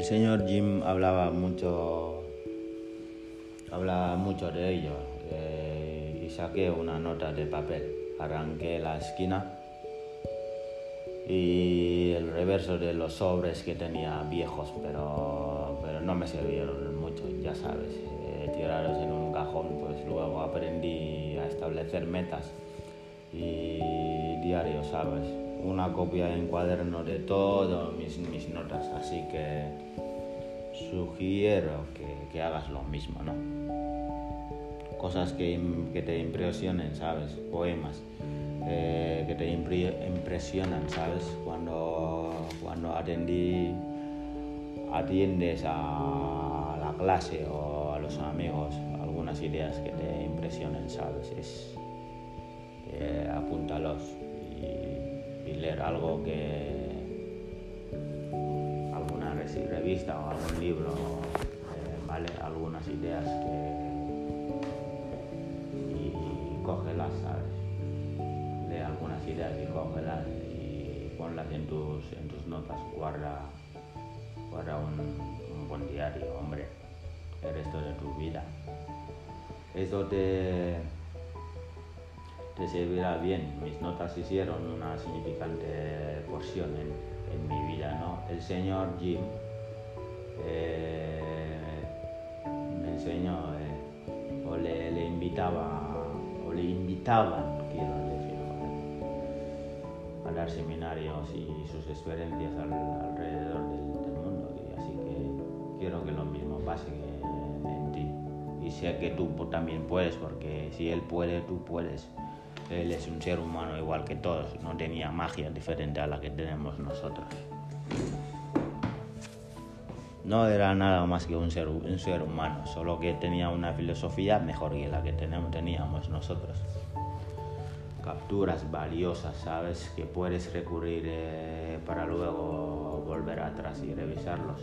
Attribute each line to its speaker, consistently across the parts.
Speaker 1: el señor Jim hablaba mucho, hablaba mucho de ello eh, y saqué una nota de papel. Arranqué la esquina y el reverso de los sobres que tenía viejos, pero, pero no me sirvieron mucho, ya sabes. Eh, tirarlos en un cajón, pues luego aprendí a establecer metas y diario, ¿sabes? Una copia en cuaderno de todas mis, mis notas, así que sugiero que, que hagas lo mismo, ¿no? Cosas que, que te impresionen, ¿sabes? Poemas eh, que te impresionan, ¿sabes? Cuando, cuando atendí, atiendes a la clase o a los amigos, algunas ideas que te impresionen, ¿sabes? Es, eh, apúntalos y, y, leer algo que alguna revista o algún libro, eh, ¿vale? Algunas ideas que y cógelas, ¿sabes? algunas ideas y cógelas y ponlas en tus, en tus notas, guarda, guarda un, buen diario, hombre, el resto de tu vida. Eso te, te servirá bien. Mis notas hicieron una significante porción en, mi vida, ¿no? El señor Jim eh, me enseñó eh, o le, le invitaba o le invitaban, quiero dar seminarios y sus experiencias alrededor del, mundo. Y así que quiero que lo mismo pase en ti. Y sé que tú también puedes, porque si él puede, tú puedes. Él es un ser humano igual que todos, no tenía magia diferente a la que tenemos nosotros. No era nada más que un ser, un ser humano, solo que tenía una filosofía mejor que la que teníamos nosotros capturas valiosas, ¿sabes? Que puedes recurrir eh, para luego volver atrás y revisarlos.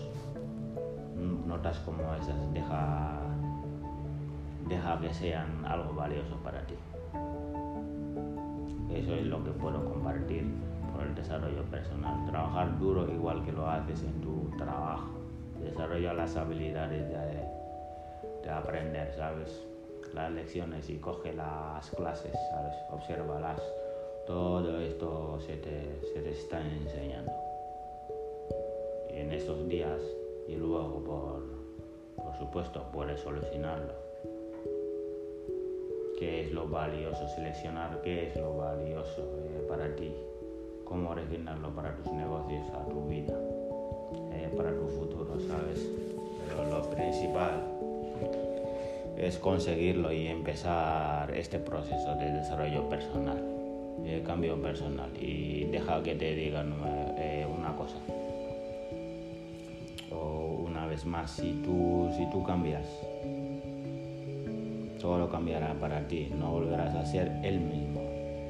Speaker 1: Notas como esas, deja, deja que sean algo valioso para ti. Eso es lo que puedo compartir por el desarrollo personal. Trabajar duro igual que lo haces en tu trabajo. Desarrolla las habilidades de, de aprender, ¿sabes? las lecciones y coge las clases, ¿sabes? Obsérvalas. Todo esto se te, se te está enseñando. Y en estos días y luego, por, por supuesto, puedes solucionarlo. ¿Qué es lo valioso? Seleccionar qué es lo valioso eh, para ti. Cómo originarlo para tus negocios, a tu vida, eh, para tu futuro, ¿sabes? Pero lo principal es conseguirlo y empezar este proceso de desarrollo personal, de cambio personal. Y deja que te digan eh, una cosa. O una vez más, si tú, si tú cambias, todo cambiará para ti, no volverás a ser el mismo.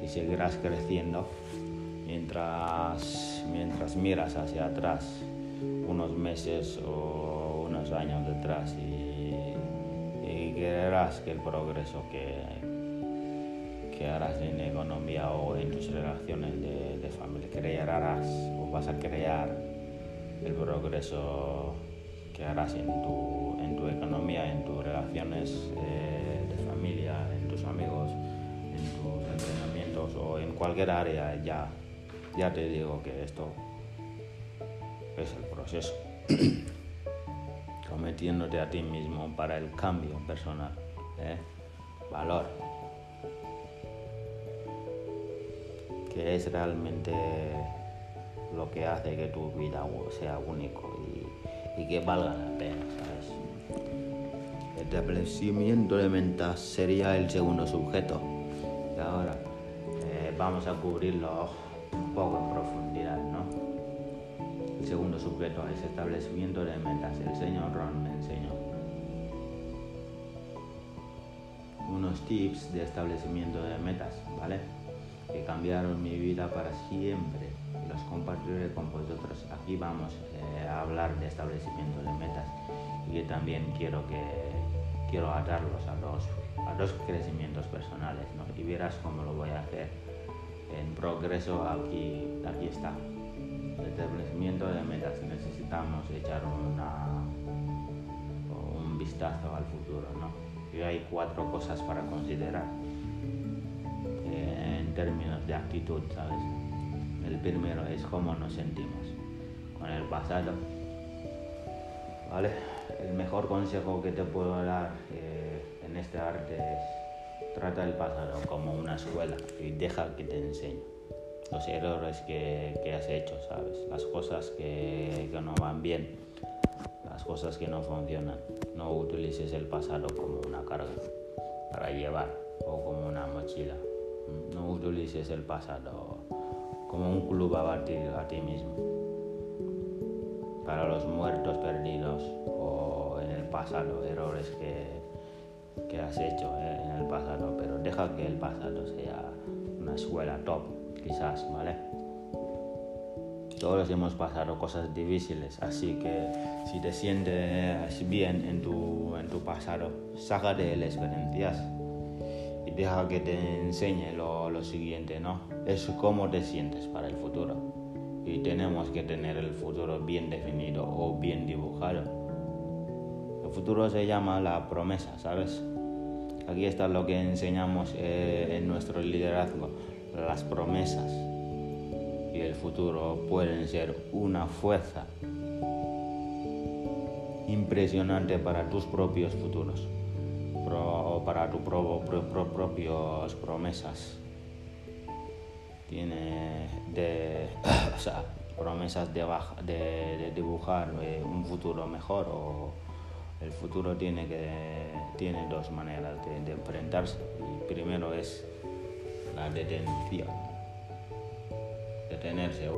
Speaker 1: Y seguirás creciendo mientras, mientras miras hacia atrás unos meses o unos años detrás creerás que el progreso que, que harás en economía o en tus relaciones de, de familia, crearás o vas a crear el progreso que harás en tu, en tu economía, en tus relaciones eh, cualquier área, ya, ya te digo que esto es el proceso. metiéndote a ti mismo para el cambio personal. ¿eh? Valor. Que es realmente lo que hace que tu vida sea único y, que valga la pena. El establecimiento de metas sería el segundo sujeto. Y ahora vamos a cubrirlo un poco en profundidad, ¿no? El segundo sujeto es establecimiento de metas. El señor Ron me enseñó unos tips de establecimiento de metas, ¿vale? Que cambiaron mi vida para siempre los compartiré con vosotros. Aquí vamos eh, a hablar de establecimiento de metas y también quiero que quiero atarlos a dos a dos crecimientos personales, ¿no? Y verás cómo lo voy a hacer en progreso aquí aquí está establecimiento de metas necesitamos echar una, un vistazo al futuro, ¿no? Hay cuatro cosas para considerar eh, en términos de actitud, ¿sabes? El primero es cómo nos sentimos con el pasado, ¿vale? El mejor consejo que te puedo dar eh, en este arte es trata el pasado como una escuela y deja que te enseñe los errores que, que has hecho, ¿sabes? Las cosas que, que no van bien, las cosas que no funcionan. No utilices el pasado como una carga para llevar o como una mochila. No utilices el pasado como un club a batir a ti mismo. Para los muertos perdidos o en el pasado, errores que, que has hecho eh, en el pasado, pero deja que el pasado sea una escuela top quizás, ¿vale? Todos hemos pasado cosas difíciles, así que si te sientes bien en tu, en tu pasado, sácate las experiencias y deja que te enseñe lo, lo siguiente, ¿no? Es cómo te sientes para el futuro. Y tenemos que tener el futuro bien definido o bien dibujado. El futuro se llama la promesa, ¿sabes? Aquí está lo que enseñamos eh, en nuestro liderazgo las promesas y el futuro pueden ser una fuerza impresionante para tus propios futuros o para tus propias promesas. Tiene de, promesas de, dibujar eh, un futuro mejor o futuro tiene, que, tiene dos maneras de, de enfrentarse. Y primero es la detención. Detenerse.